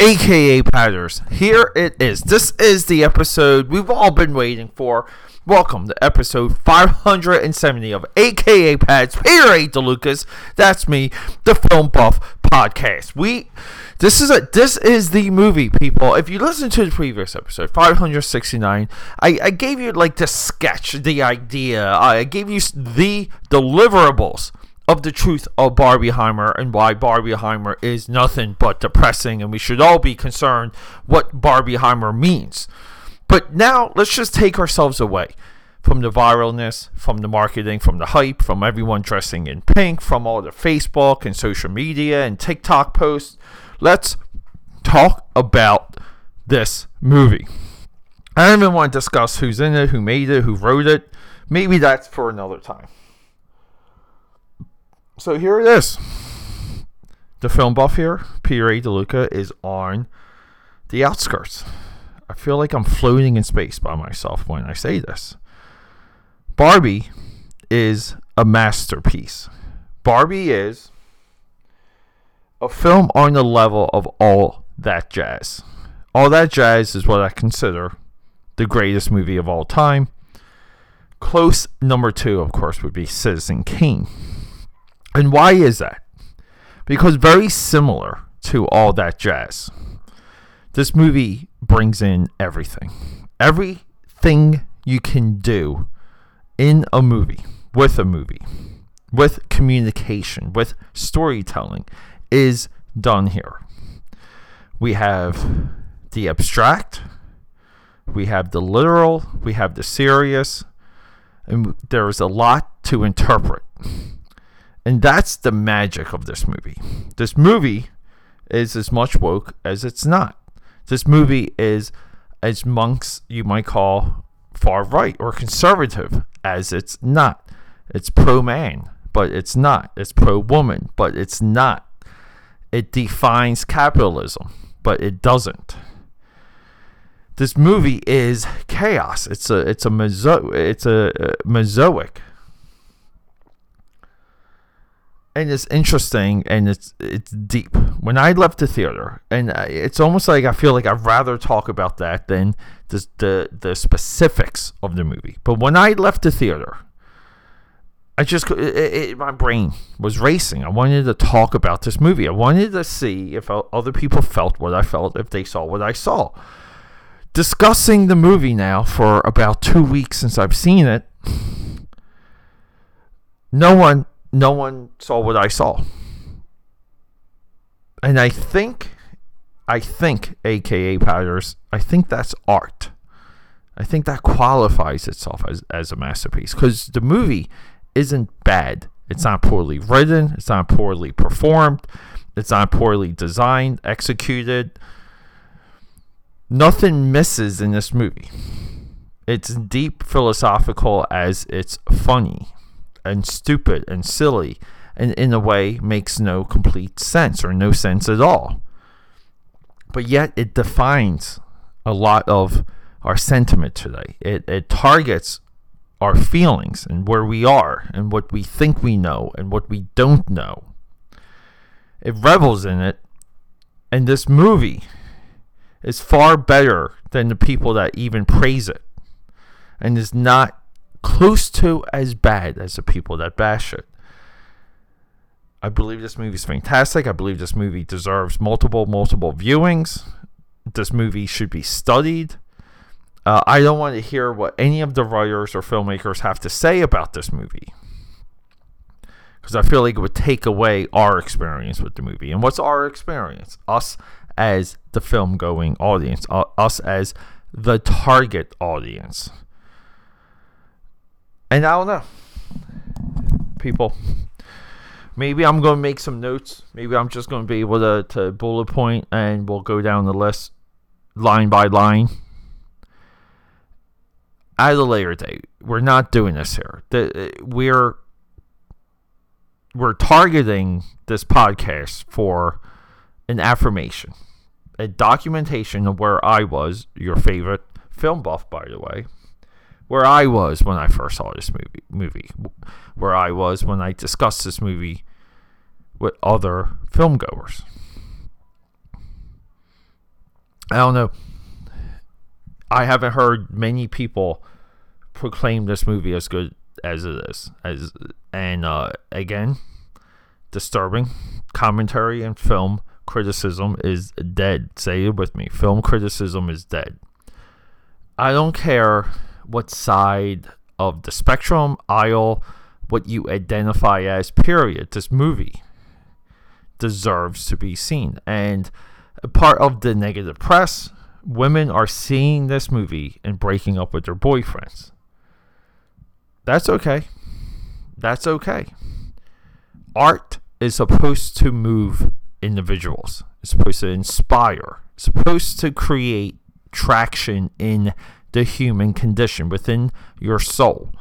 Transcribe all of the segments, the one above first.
aka Patters. Here it is. This is the episode we've all been waiting for. Welcome to episode 570 of aka Pads. Peter A. DeLucas. That's me, the Film Buff Podcast. We this is a this is the movie, people. If you listen to the previous episode, 569, I, I gave you like the sketch, the idea. I gave you the deliverables of the truth of Barbieheimer and why Barbieheimer is nothing but depressing, and we should all be concerned what Barbieheimer means. But now let's just take ourselves away from the viralness, from the marketing, from the hype, from everyone dressing in pink, from all the Facebook and social media and TikTok posts. Let's talk about this movie. I don't even want to discuss who's in it, who made it, who wrote it. Maybe that's for another time. So here it is. The film buff here, A. DeLuca, is on the outskirts. I feel like I'm floating in space by myself when I say this. Barbie is a masterpiece. Barbie is a film on the level of all that jazz. All that jazz is what I consider the greatest movie of all time. Close number two, of course, would be Citizen Kane. And why is that? Because very similar to all that jazz, this movie brings in everything. Everything you can do in a movie, with a movie, with communication, with storytelling is done here. We have the abstract, we have the literal, we have the serious, and there's a lot to interpret. And that's the magic of this movie. This movie is as much woke as it's not. This movie is as monks you might call far right or conservative as it's not. It's pro man, but it's not. It's pro woman, but it's not. It defines capitalism, but it doesn't. This movie is chaos. It's a it's a meso- it's a, uh, a mosaic and it's interesting and it's it's deep. When I left the theater, and it's almost like I feel like I'd rather talk about that than the the, the specifics of the movie. But when I left the theater, I just it, it, my brain was racing. I wanted to talk about this movie. I wanted to see if other people felt what I felt, if they saw what I saw. Discussing the movie now for about two weeks since I've seen it. No one no one saw what I saw. And I think, I think, AKA Powders, I think that's art. I think that qualifies itself as, as a masterpiece because the movie isn't bad. It's not poorly written, it's not poorly performed, it's not poorly designed, executed. Nothing misses in this movie. It's deep philosophical as it's funny and stupid and silly and in a way makes no complete sense or no sense at all. But yet it defines a lot of our sentiment today. It, it targets our feelings and where we are and what we think we know and what we don't know. It revels in it. And this movie is far better than the people that even praise it and is not close to as bad as the people that bash it. I believe this movie is fantastic. I believe this movie deserves multiple, multiple viewings. This movie should be studied. Uh, I don't want to hear what any of the writers or filmmakers have to say about this movie. Because I feel like it would take away our experience with the movie. And what's our experience? Us as the film going audience, uh, us as the target audience. And I don't know. People. Maybe I'm going to make some notes. Maybe I'm just going to be able to, to bullet point and we'll go down the list line by line. At a later date, we're not doing this here. The, uh, we're we're targeting this podcast for an affirmation, a documentation of where I was, your favorite film buff, by the way, where I was when I first saw this movie, movie, where I was when I discussed this movie with other filmgoers. I don't know. I haven't heard many people proclaim this movie as good as it is. As and uh, again, disturbing commentary and film criticism is dead. Say it with me. Film criticism is dead. I don't care what side of the spectrum, aisle, what you identify as, period. This movie deserves to be seen. And part of the negative press, women are seeing this movie and breaking up with their boyfriends. That's okay. That's okay. Art is supposed to move individuals. It's supposed to inspire. It's supposed to create traction in the human condition within your soul.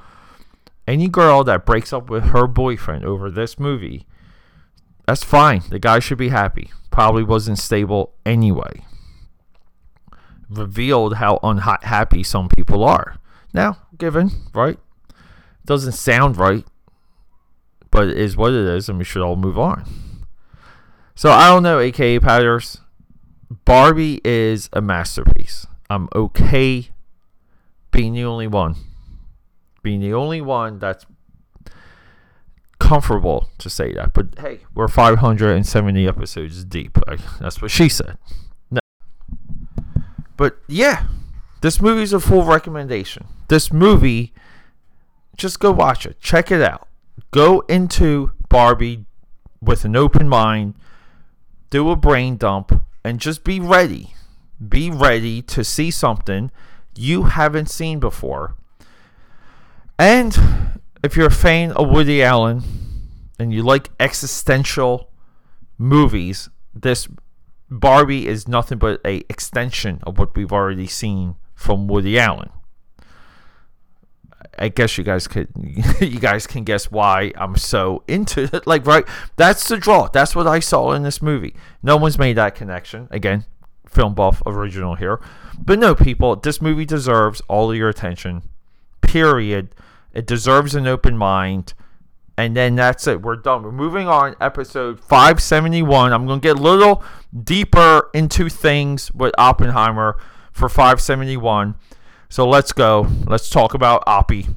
Any girl that breaks up with her boyfriend over this movie, that's fine. The guy should be happy. Probably wasn't stable anyway. Revealed how unhappy some people are. Now, given, right? Doesn't sound right, but it is what it is, and we should all move on. So I don't know, aka Powders. Barbie is a masterpiece. I'm okay being the only one. Being the only one that's comfortable to say that. But hey, we're 570 episodes deep. that's what she said. No. But yeah, this movie is a full recommendation. This movie, just go watch it. Check it out. Go into Barbie with an open mind. Do a brain dump and just be ready. Be ready to see something you haven't seen before. And if you're a fan of Woody Allen and you like existential movies, this Barbie is nothing but a extension of what we've already seen from Woody Allen. I guess you guys could you guys can guess why I'm so into it. Like right, that's the draw. That's what I saw in this movie. No one's made that connection. Again, film buff original here. But no, people, this movie deserves all of your attention. Period. It deserves an open mind. And then that's it. We're done. We're moving on. Episode 571. I'm going to get a little deeper into things with Oppenheimer for 571. So let's go. Let's talk about Oppie.